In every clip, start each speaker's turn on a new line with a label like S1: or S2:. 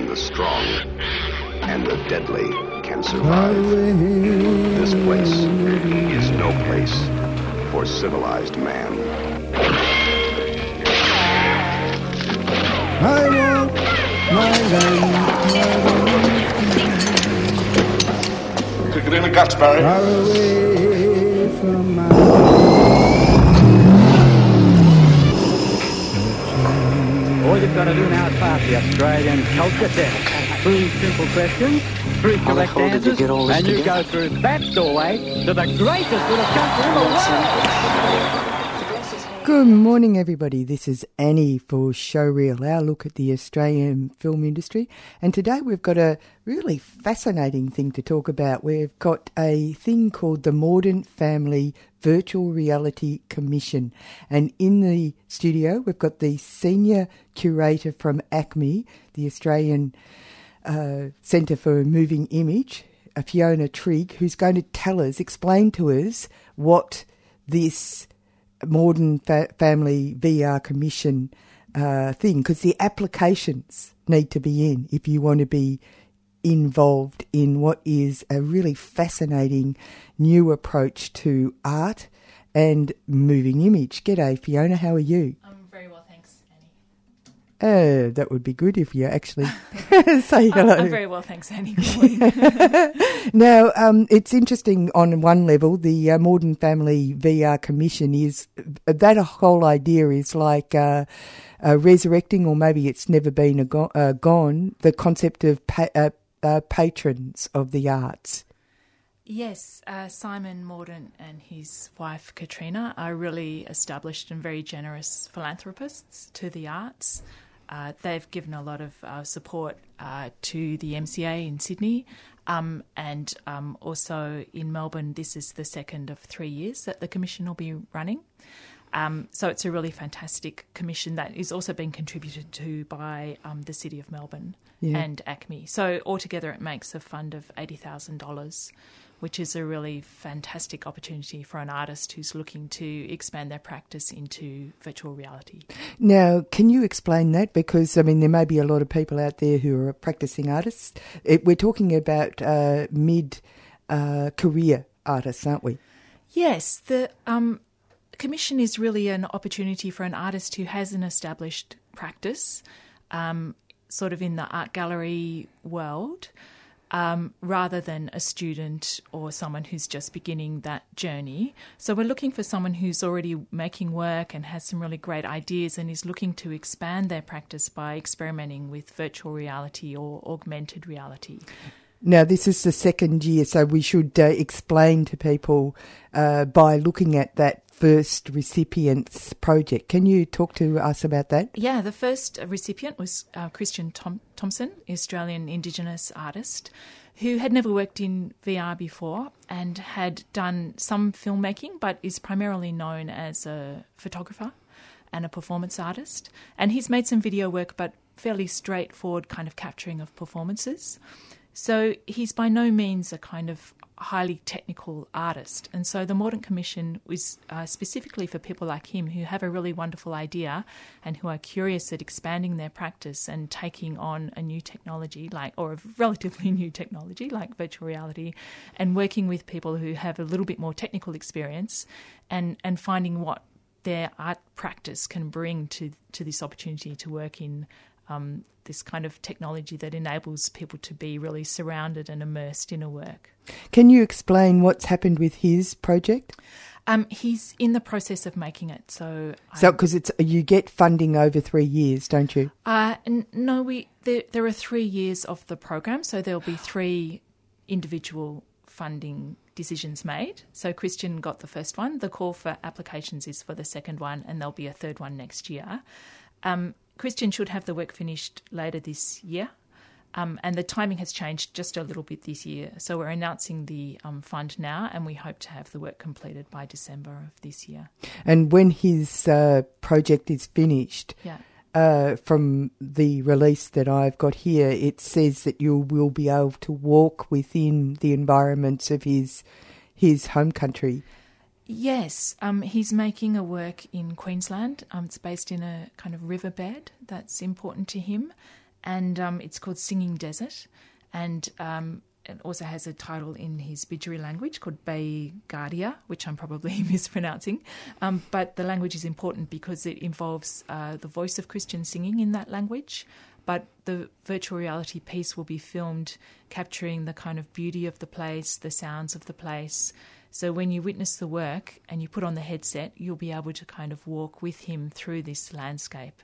S1: and the strong and the deadly can survive. This place is no place for civilized man.
S2: I want my land
S3: Kick it in the guts, Barry.
S2: far away from my
S4: You've got to do now is pass the Australian culture test. Three simple questions, three correct
S5: you
S4: answers,
S5: this
S4: and you go through that doorway to the greatest little country in the world.
S6: Good morning, everybody. This is Annie for Showreel, our look at the Australian film industry. And today we've got a really fascinating thing to talk about. We've got a thing called the Mordant Family Virtual Reality Commission. And in the studio, we've got the senior curator from ACMI, the Australian uh, Centre for Moving Image, Fiona Trigg, who's going to tell us, explain to us what this Mordant fa- family VR commission uh, thing, because the applications need to be in if you want to be involved in what is a really fascinating new approach to art and moving image. G'day, Fiona. How are you?
S7: I'm
S6: Uh, that would be good if you actually say hello.
S7: I'm very well, thanks, Annie.
S6: Now, um, it's interesting on one level, the uh, Mordant Family VR Commission is that whole idea is like uh, uh, resurrecting, or maybe it's never been a go- uh, gone, the concept of pa- uh, uh, patrons of the arts.
S7: yes, uh, Simon Mordant and his wife Catriona are really established and very generous philanthropists to the arts. Uh, they've given a lot of uh, support uh, to the MCA in Sydney. Um, and um, also in Melbourne, this is the second of three years that the commission will be running. Um, so it's a really fantastic commission that is also being contributed to by um, the City of Melbourne
S6: Yeah.
S7: and ACMI. So altogether, it makes a fund of eighty thousand dollars, which is a really fantastic opportunity for an artist who's looking to expand their practice into virtual reality.
S6: Now, can you explain that? Because, I mean, there may be a lot of people out there who are practicing artists. It, we're talking about uh, mid uh, career artists, aren't we?
S7: Yes, the um, commission is really an opportunity for an artist who has an established practice, um, sort of in the art gallery world, um, rather than a student or someone who's just beginning that journey. So we're looking for someone who's already making work and has some really great ideas and is looking to expand their practice by experimenting with virtual reality or augmented reality.
S6: Now, this is the second year, so we should uh, explain to people uh, by looking at that first recipient's project. Can you talk to us about that?
S7: Yeah, the first recipient was uh, Christian Tom- Thompson, Australian Indigenous artist, who had never worked in VR before and had done some filmmaking, but is primarily known as a photographer and a performance artist. And he's made some video work, but fairly straightforward kind of capturing of performances. So he's by no means a kind of highly technical artist. And so the Mordant Commission was uh, specifically for people like him who have a really wonderful idea and who are curious at expanding their practice and taking on a new technology, like, or a relatively new technology like virtual reality, and working with people who have a little bit more technical experience and, and finding what their art practice can bring to, to this opportunity to work in um, this kind of technology that enables people to be really surrounded and immersed in a work.
S6: Can you explain what's happened with his project?
S7: Um, he's in the process of making it, so.
S6: So, because it's you get funding over three years, don't you?
S7: Uh, n- no, we there, there are three years of the program, so there'll be three individual funding decisions made. So Christian got the first one. The call for applications is for the second one, and there'll be a third one next year. Um, Christian should have the work finished later this year. Um, and the timing has changed just a little bit this year. So we're announcing the um, fund now, and we hope to have the work completed by December of this year.
S6: And when his uh, project is finished,
S7: Yeah.
S6: uh, from the release that I've got here, it says that you will be able to walk within the environments of his his home country.
S7: Yes, um, he's making a work in Queensland. Um, it's based in a kind of riverbed that's important to him, and um, it's called Singing Desert, and um, it also has a title in his Bidjara language called Bayi Gardiya, which I'm probably mispronouncing. Um, but the language is important because it involves uh, the voice of Christian singing in that language. But the virtual reality piece will be filmed, capturing the kind of beauty of the place, the sounds of the place. So when you witness the work and you put on the headset, you'll be able to kind of walk with him through this landscape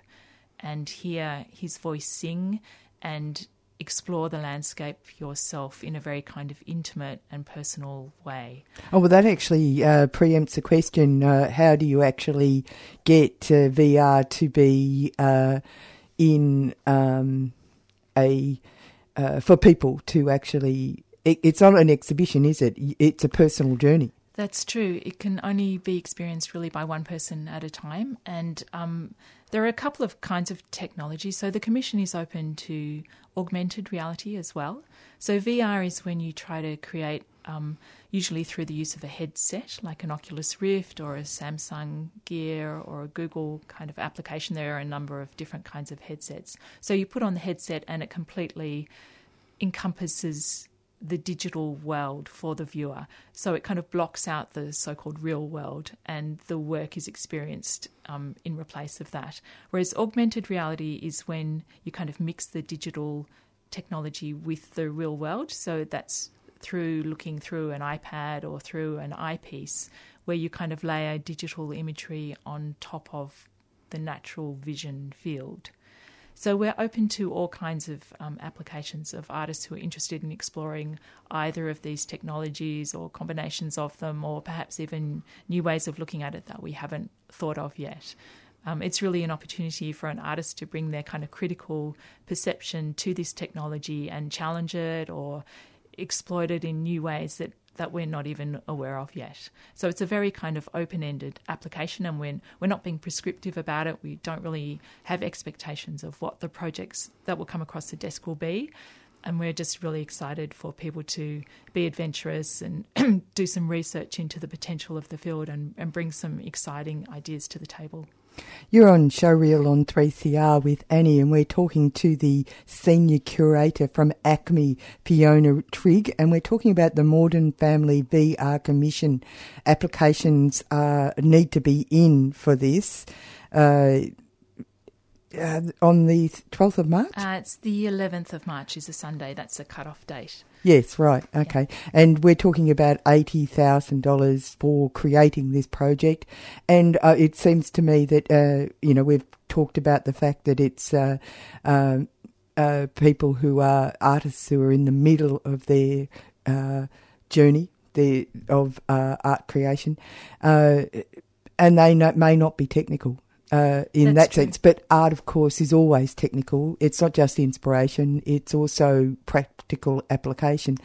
S7: and hear his voice sing and explore the landscape yourself in a very kind of intimate and personal way.
S6: Oh well, that actually uh, preempts the question: uh, How do you actually get uh, VR to be uh, in um, a uh, for people to actually? It, it's not an exhibition, is it? It's a personal journey.
S7: That's true. It can only be experienced really by one person at a time. And um, there are a couple of kinds of technology. So the Commission is open to augmented reality as well. So VR is when you try to create, um, usually through the use of a headset like an Oculus Rift or a Samsung Gear or a Google kind of application. There are a number of different kinds of headsets. So you put on the headset and it completely encompasses the digital world for the viewer. So it kind of blocks out the so called real world and the work is experienced um, in replace of that. Whereas augmented reality is when you kind of mix the digital technology with the real world. So that's through looking through an iPad or through an eyepiece where you kind of layer digital imagery on top of the natural vision field. So we're open to all kinds of um, applications of artists who are interested in exploring either of these technologies or combinations of them, or perhaps even new ways of looking at it that we haven't thought of yet. Um, it's really an opportunity for an artist to bring their kind of critical perception to this technology and challenge it or exploit it in new ways that that we're not even aware of yet. So it's a very kind of open-ended application, and we're we're not being prescriptive about it. We don't really have expectations of what the projects that will come across the desk will be. And we're just really excited for people to be adventurous and do some research into the potential of the field and, and bring some exciting ideas to the table.
S6: You're on Showreel on 3CR with Annie, and we're talking to the senior curator from ACMI, Fiona Trigg, and we're talking about the Mordant Family VR Commission. Applications uh, need to be in for this. Uh, uh, on the 12th of March?
S7: Uh, it's the 11th of March is a Sunday. That's the cut-off date.
S6: Yes, right. Okay. And we're talking about $80,000 for creating this project. And uh, it seems to me that, uh, you know, we've talked about the fact that it's uh, um, uh, people who are artists who are in the middle of their uh, journey their, of uh, art creation. and they no, may not be technical. Uh, in
S7: That's
S6: that
S7: true.
S6: sense. But art, of course, is always technical. It's not just inspiration; it's also practical application.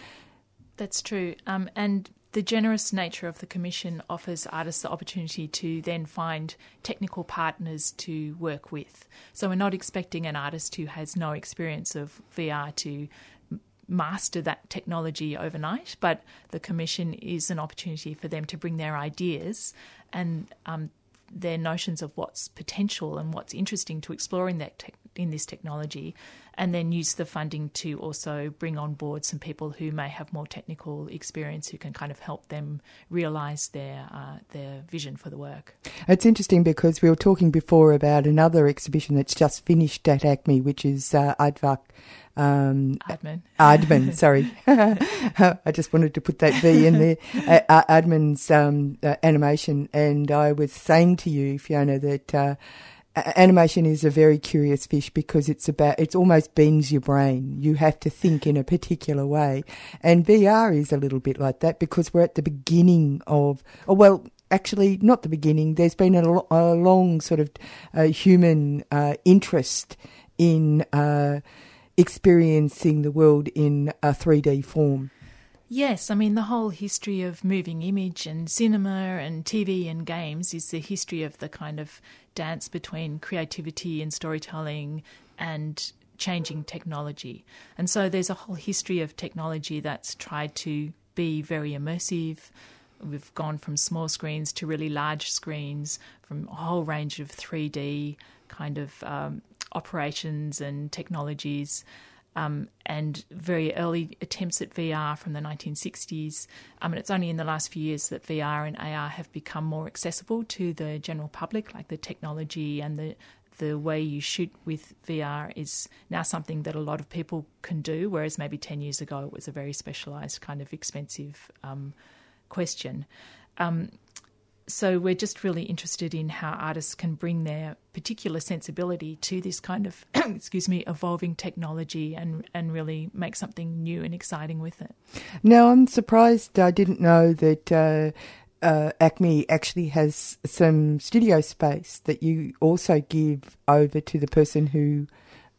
S7: That's true. Um, and the generous nature of the commission offers artists the opportunity to then find technical partners to work with. So we're not expecting an artist who has no experience of VR to master that technology overnight, but the commission is an opportunity for them to bring their ideas and um, their notions of what's potential and what's interesting to explore in that tech in this technology, and then use the funding to also bring on board some people who may have more technical experience who can kind of help them realise their uh, their vision for the work.
S6: It's interesting because we were talking before about another exhibition that's just finished at ACMI, which is uh, Aardvark. Um,
S7: Admin.
S6: Aardman, sorry. I just wanted to put that V in there. Uh, Aardman's um, uh, animation. And I was saying to you, Fiona, that uh, animation is a very curious fish because it's about, it's almost bends your brain. You have to think in a particular way. And VR is a little bit like that because we're at the beginning of, oh, well, actually not the beginning. There's been a, a long sort of uh, human uh, interest in uh, experiencing the world in a 3D form.
S7: Yes, I mean, the whole history of moving image and cinema and TV and games is the history of the kind of dance between creativity and storytelling and changing technology. And so there's a whole history of technology that's tried to be very immersive. We've gone from small screens to really large screens, from a whole range of 3D kind of um, operations and technologies. Um, and very early attempts at VR from the 1960s. Um, and it's only in the last few years that VR and AR have become more accessible to the general public, like the technology and the the way you shoot with VR is now something that a lot of people can do, whereas maybe 10 years ago it was a very specialised, kind of expensive um, question. Um, so we're just really interested in how artists can bring their particular sensibility to this kind of excuse me evolving technology and and really make something new and exciting with it.
S6: Now I'm surprised I didn't know that uh, uh, ACMI actually has some studio space that you also give over to the person who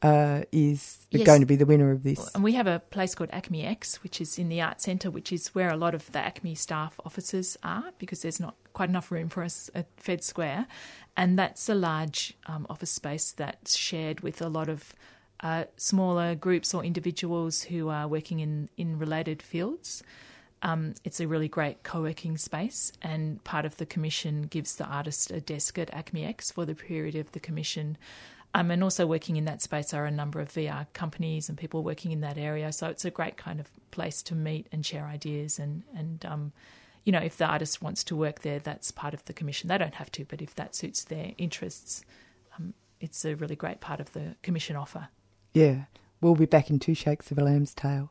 S6: uh, is
S7: Yes.
S6: going to be the winner of this.
S7: And we have a place called ACMI X, which is in the Art Centre, which is where a lot of the ACMI staff offices are because there's not quite enough room for us at Fed Square. And that's a large um, office space that's shared with a lot of uh, smaller groups or individuals who are working in, in related fields. Um, it's a really great co working space, and part of the commission gives the artist a desk at ACMI X for the period of the commission. Um, and also working in that space are a number of VR companies and people working in that area. So it's a great kind of place to meet and share ideas. And, and um, you know, if the artist wants to work there, that's part of the commission. They don't have to, but if that suits their interests, um, it's a really great part of the commission offer.
S6: Yeah, we'll be back in two shakes of a lamb's tail.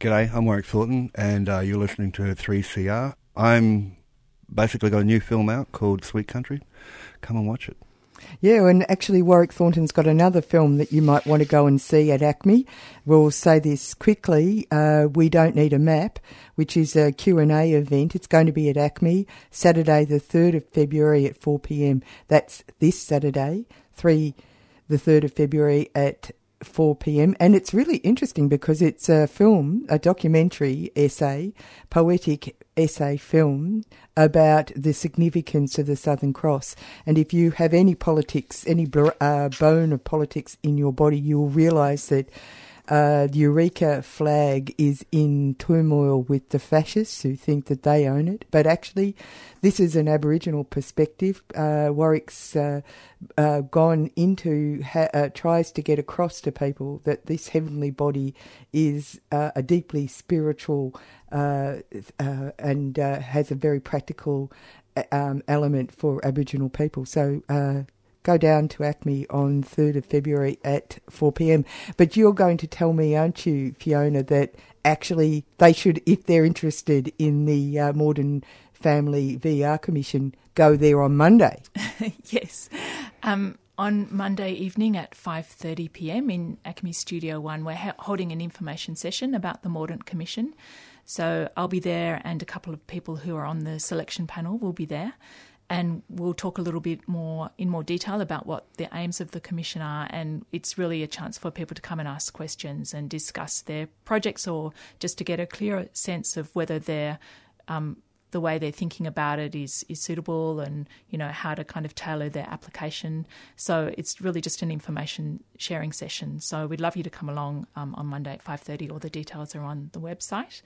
S5: G'day, I'm Warwick Thornton, and uh, you're listening to 3CR. I'm basically got a new film out called Sweet Country. Come and watch it.
S6: Yeah, and actually Warwick Thornton's got another film that you might want to go and see at ACMI. We'll say this quickly. Uh, we Don't Need a Map, which is a Q&A event. It's going to be at ACMI Saturday the 3rd of February at 4pm. That's this Saturday, 3 the 3rd of February at 4 p.m. And it's really interesting because it's a film, a documentary essay, poetic essay film about the significance of the Southern Cross. And if you have any politics, any uh, bone of politics in your body, you'll realise that uh, the Eureka flag is in turmoil with the fascists who think that they own it. But actually, this is an Aboriginal perspective. Uh, Warwick's uh, uh, gone into, ha- uh, tries to get across to people that this heavenly body is uh, a deeply spiritual and has a very practical um, element for Aboriginal people. So go down to ACMI on 3rd of February at 4 pm. But you're going to tell me, aren't you, Fiona, that actually they should, if they're interested in the uh, Mordant Family VR Commission, go there on Monday.
S7: yes. Um, on Monday evening at 5:30 p.m. in ACMI Studio 1 we're ha- holding an information session about the Mordant Commission. So I'll be there and a couple of people who are on the selection panel will be there and we'll talk a little bit more in more detail about what the aims of the commission are and it's really a chance for people to come and ask questions and discuss their projects or just to get a clearer sense of whether they're um, the way they're thinking about it is is suitable and you know how to kind of tailor their application. So it's really just an information sharing session. So we'd love you to come along um, on monday at 5.30 all the details are on the website.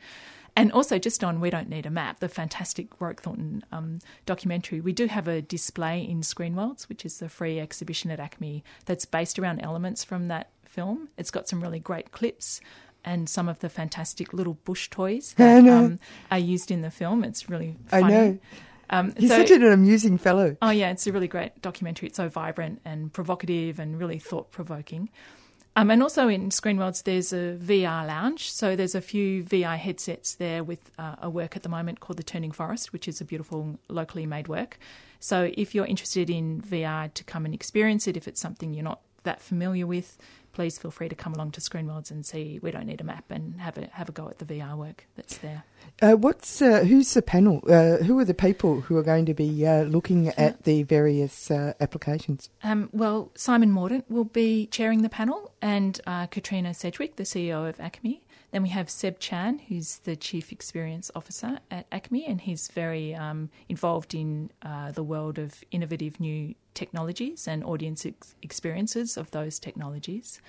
S7: And also just on we don't need a map the fantastic warwick thornton um, documentary. We do have a display in screen worlds which is the free exhibition at ACMI that's based around elements from that film. It's got some really great clips and some of the fantastic little bush toys that um, are used in the film. It's really
S6: I know.
S7: Um,
S6: He's
S7: so-
S6: such an amusing fellow.
S7: Oh yeah, it's a really great documentary. It's so vibrant and provocative and really thought provoking. Um, and also in Screenworlds, there's a VR lounge. So there's a few VR headsets there with uh, a work at the moment called The Turning Forest, which is a beautiful locally made work. So if you're interested in VR to come and experience it, if it's something you're not that familiar with, please feel free to come along to Screenworlds and see. We don't need a map and have a have a go at the VR work that's there.
S6: Uh, what's uh, who's the panel? Uh, who are the people who are going to be uh, looking at the various uh, applications?
S7: Um, well, Simon Mordant will be chairing the panel, and uh, Katrina Sedgwick, the CEO of ACMI. Then we have Seb Chan, who's the Chief Experience Officer at ACMI, and he's very um, involved in uh, the world of innovative new technologies and audience ex- experiences of those technologies.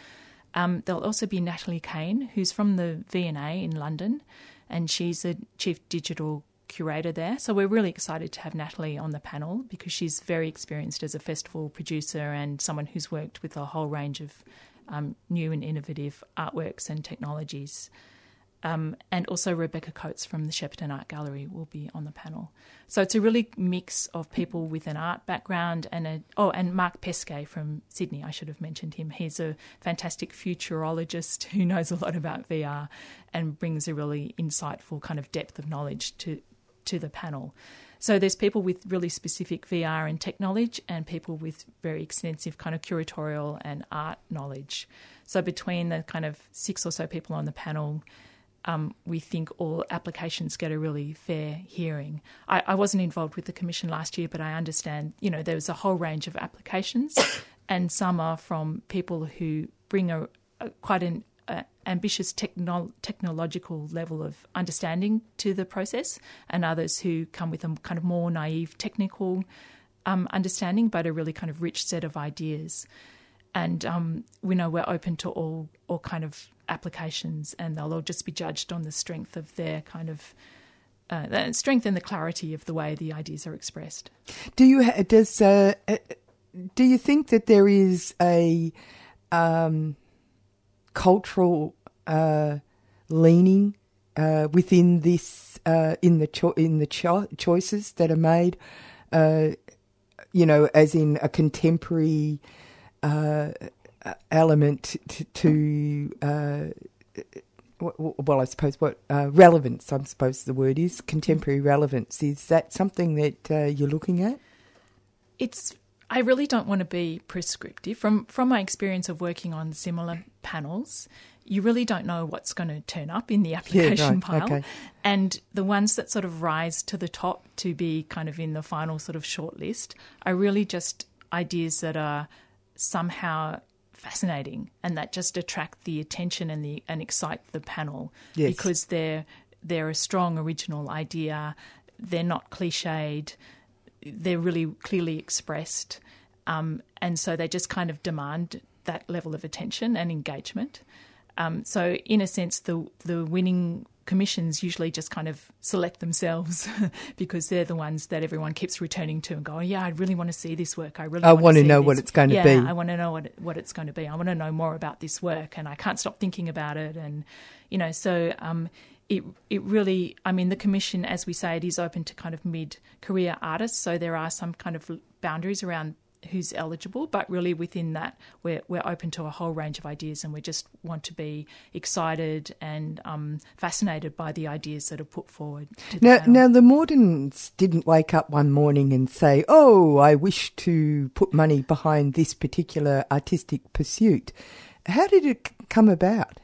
S7: Um, there'll also be Natalie Kane, who's from the V&A in London, and she's the Chief Digital Curator there. So we're really excited to have Natalie on the panel because she's very experienced as a festival producer and someone who's worked with a whole range of um, new and innovative artworks and technologies. Um, and also Rebecca Coates from the Shepparton Art Gallery will be on the panel. So it's a really mix of people with an art background and a oh, and Mark Pesce from Sydney. I should have mentioned him. He's a fantastic futurologist who knows a lot about VR and brings a really insightful kind of depth of knowledge to to the panel. So there's people with really specific VR and tech knowledge, and people with very extensive kind of curatorial and art knowledge. So between the kind of six or so people on the panel, um, we think all applications get a really fair hearing. I, I wasn't involved with the commission last year, but I understand, you know, there was a whole range of applications, and some are from people who bring a, a quite an uh, ambitious techno- technological level of understanding to the process, and others who come with a kind of more naive technical um, understanding, but a really kind of rich set of ideas and um, we know we're open to all all kind of applications, and they'll all just be judged on the strength of their kind of uh, strength and the clarity of the way the ideas are expressed.
S6: Do you ha- does uh, uh, do you think that there is a um, cultural uh, leaning uh, within this uh, in the cho- in the cho- choices that are made? Uh, you know, as in a contemporary uh, element to, to uh, well, I suppose what relevance, I suppose the word is contemporary relevance. Is that something that you're looking at?
S7: It's I really don't want to be prescriptive. From from my experience of working on similar panels, you really don't know what's going to turn up in the application
S6: right,
S7: pile.
S6: okay.
S7: And the ones that sort of rise to the top to be kind of in the final sort of short list are really just ideas that are somehow fascinating and that just attract the attention and the and excite the panel
S6: Yes.
S7: because they're they're a strong original idea. They're not cliched. They're really clearly expressed, um, and so they just kind of demand that level of attention and engagement. Um, so, in a sense, the the winning commissions usually just kind of select themselves because they're the ones that everyone keeps returning to and going, "Yeah, I really want to see this work. I really
S6: I
S7: want
S6: wanna
S7: see
S6: know
S7: this.
S6: what it's going to
S7: yeah,
S6: be."
S7: I want to know what what it's going to be. I want to know more about this work, and I can't stop thinking about it. And you know, so um, it it really, I mean, the commission, as we say, it is open to kind of mid career artists. So there are some kind of boundaries around who's eligible, but really within that, we're we're open to a whole range of ideas, and we just want to be excited and um, fascinated by the ideas that are put forward.
S6: Now,
S7: panel.
S6: now the Mordants didn't wake up one morning and say, "Oh, I wish to put money behind this particular artistic pursuit." How did it come about?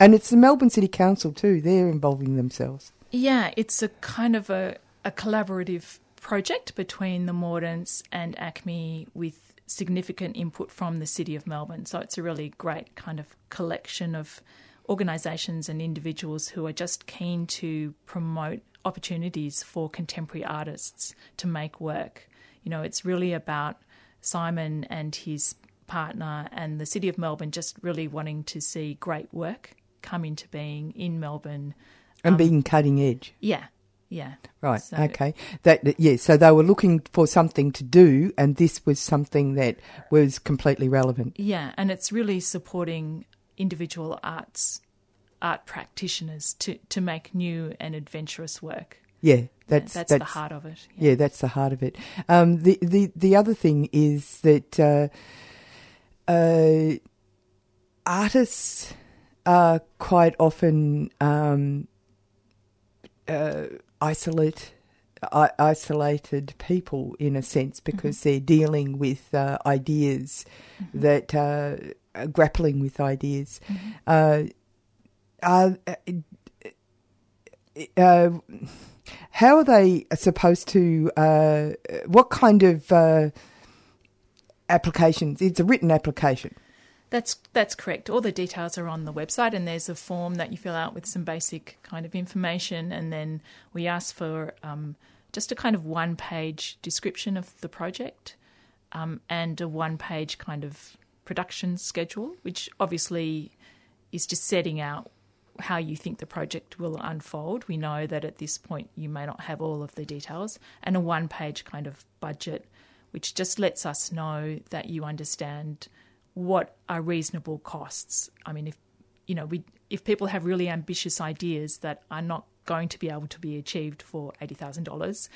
S6: And it's the Melbourne City Council too; they're involving themselves.
S7: Yeah, it's a kind of a, a collaborative project between the Mordants and ACMI with significant input from the City of Melbourne. So it's a really great kind of collection of organisations and individuals who are just keen to promote opportunities for contemporary artists to make work. You know, it's really about Simon and his partner and the City of Melbourne just really wanting to see great work come into being in Melbourne
S6: And being cutting edge.
S7: yeah, Yeah.
S6: Right.
S7: So-
S6: okay. That, yeah. So they were looking for something to do, and this was something that was completely relevant.
S7: Yeah, and it's really supporting individual arts art practitioners to, to make new and adventurous work.
S6: Yeah. That's
S7: that's, the heart of it.
S6: Yeah, that's the heart of it. Um, the the the other thing is that uh, uh, artists are quite often um, uh, isolate. I- isolated people in a sense because they're dealing with uh, ideas that uh, are grappling with ideas. Uh, are, uh, how are they supposed to? Uh, what kind of uh, applications? It's a written application.
S7: That's that's correct. All the details are on the website, and there's a form that you fill out with some basic kind of information, and then we ask for um, just a kind of one-page description of the project um, and a one-page kind of production schedule, which obviously is just setting out how you think the project will unfold. We know that at this point you may not have all of the details, and a one-page kind of budget, which just lets us know that you understand what are reasonable costs. I mean, if you know, we if people have really ambitious ideas that are not going to be able to be achieved for eighty thousand dollars,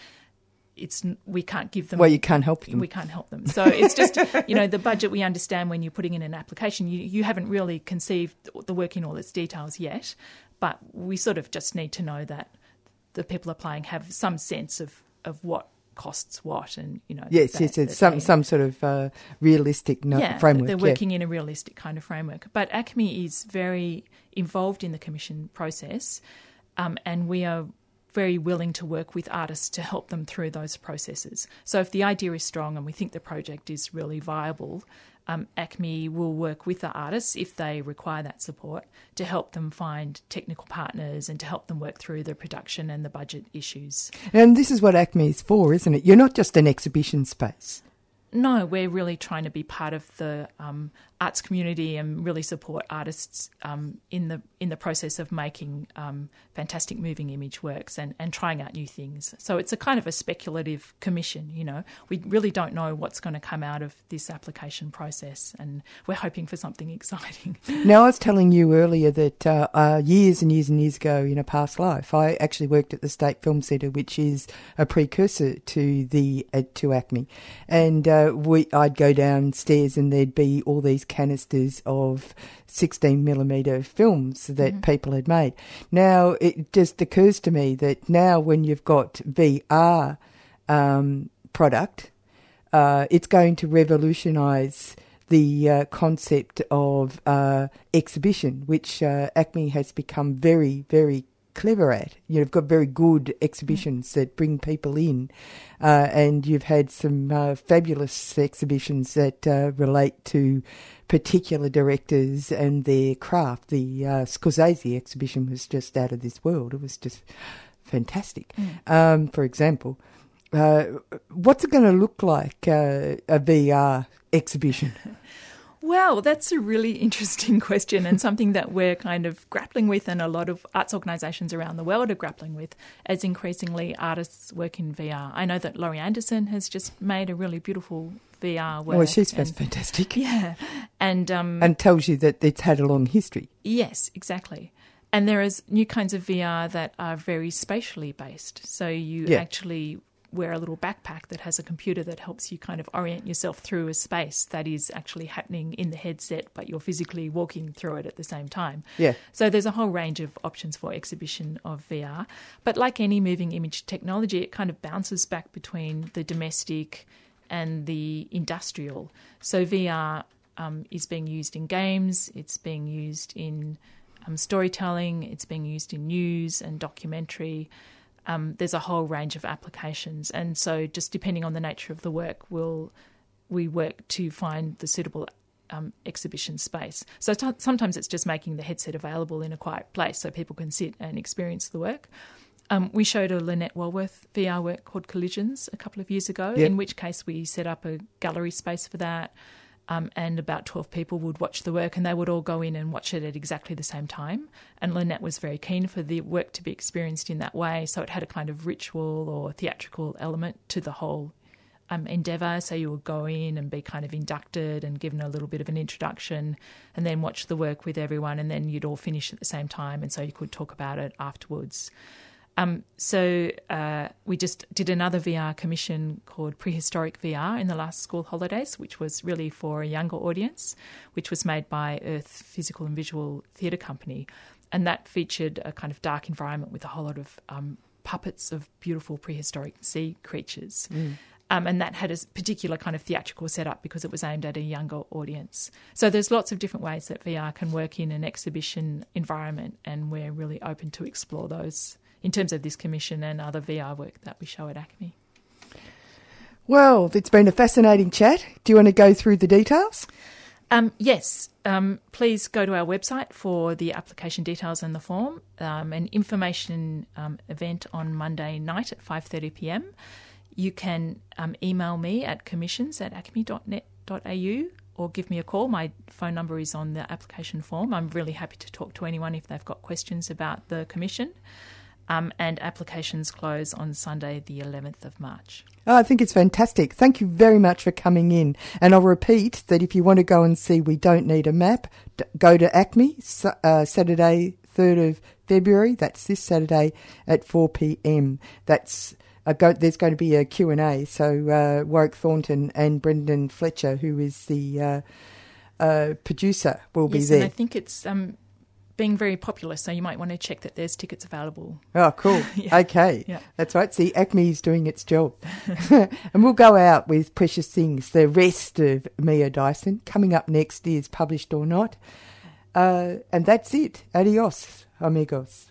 S7: it's we can't give them.
S6: Well, you can't help them.
S7: We can't help them. So it's just you know the budget we understand when you're putting in an application. You you haven't really conceived the work in all its details yet, but we sort of just need to know that the people applying have some sense of of what costs what, and you know.
S6: Yes,
S7: that-
S6: yes,
S7: that
S6: it's some
S7: they-
S6: some sort of uh, realistic no-
S7: yeah,
S6: framework.
S7: They're
S6: yeah.
S7: working in a realistic kind of framework. But ACMI is very involved in the commission process, um, and we are very willing to work with artists to help them through those processes. So if the idea is strong and we think the project is really viable, um, ACMI will work with the artists if they require that support to help them find technical partners and to help them work through the production and the budget issues.
S6: And this is what ACMI is for, isn't it? You're not just an exhibition space.
S7: No, we're really trying to be part of the um, arts community and really support artists um, in the in the process of making um, fantastic moving image works and, and trying out new things. So it's a kind of a speculative commission. You know, we really don't know what's going to come out of this application process, and we're hoping for something exciting.
S6: Now, I was telling you earlier that uh, uh, years and years and years ago in a past life, I actually worked at the State Film Centre, which is a precursor to the uh, to ACMI, and uh, we I'd go downstairs and there'd be all these canisters of 16 millimeter films that people had made. Now it just occurs to me that now when you've got VR um, product, uh, it's going to revolutionise the uh, concept of uh, exhibition, which uh, ACMI has become very, very clever at. You've got very good exhibitions that bring people in, uh, and you've had some uh, fabulous exhibitions that uh, relate to particular directors and their craft. The uh, Scorsese exhibition was just out of this world. It was just fantastic. Um, for example, uh, what's it going to look like uh, a VR exhibition?
S7: Well, that's a really interesting question and something that we're kind of grappling with, and a lot of arts organisations around the world are grappling with as increasingly artists work in VR. I know that Laurie Anderson has just made a really beautiful VR work.
S6: Well, she's
S7: and-
S6: fantastic.
S7: Yeah, and um,
S6: And tells you that it's had a long history.
S7: Yes, exactly. And there is new kinds of VR that are very spatially based. So you
S6: Yeah.
S7: actually wear a little backpack that has a computer that helps you kind of orient yourself through a space that is actually happening in the headset, but you're physically walking through it at the same time.
S6: Yeah.
S7: So there's a whole range of options for exhibition of VR. But like any moving image technology, it kind of bounces back between the domestic and the industrial. So VR um, is being used in games, it's being used in um, storytelling, it's being used in news and documentary. Um, there's a whole range of applications, and so just depending on the nature of the work, we'll we work to find the suitable um, exhibition space. So t- sometimes it's just making the headset available in a quiet place so people can sit and experience the work. Um, we showed a Lynette Wallworth VR work called Collisions a couple of years ago,
S6: Yeah.
S7: in which case we set up a gallery space for that. Um, and about 12 people would watch the work and they would all go in and watch it at exactly the same time. And Lynette was very keen for the work to be experienced in that way. So it had a kind of ritual or theatrical element to the whole um, endeavour. So you would go in and be kind of inducted and given a little bit of an introduction and then watch the work with everyone. And then you'd all finish at the same time. And so you could talk about it afterwards. Um, so uh, we just did another VR commission called Prehistoric VR in the last school holidays, which was really for a younger audience, which was made by Erth Physical and Visual Theatre Company, and that featured a kind of dark environment with a whole lot of um, puppets of beautiful prehistoric sea creatures. Mm. Um, and that had a particular kind of theatrical setup because it was aimed at a younger audience. So there's lots of different ways that VR can work in an exhibition environment, and we're really open to explore those in terms of this commission and other VR work that we show at ACMI.
S8: Well, it's been a fascinating chat. Do you want to go through the details?
S7: Um, yes. Um, please go to our website for the application details and the form. Um, an information um, event on Monday night at 5:30 p.m. You can um, email me at commissions at acmi.net.au or give me a call. My phone number is on the application form. I'm really happy to talk to anyone if they've got questions about the commission. Um, and applications close on Sunday, the 11th of March.
S8: Oh, I think it's fantastic. Thank you very much for coming in. And I'll repeat that if you want to go and see We Don't Need a Map, go to ACMI uh, Saturday, 3rd of February. That's this Saturday at 4 p.m. That's Go, there's going to be a Q&A. So uh, Warwick Thornton and Brendan Fletcher, who is the uh, uh, producer, will
S7: yes,
S8: be there.
S7: And I think it's um, being very popular, so you might want to check that there's tickets available.
S8: Oh, cool.
S7: yeah.
S8: Okay.
S7: Yeah.
S8: That's right. See, ACMI is doing its job. and we'll go out with Precious Things, the rest of Mia Dyson. Coming up next is Published or Not. Uh, and that's it. Adios, amigos.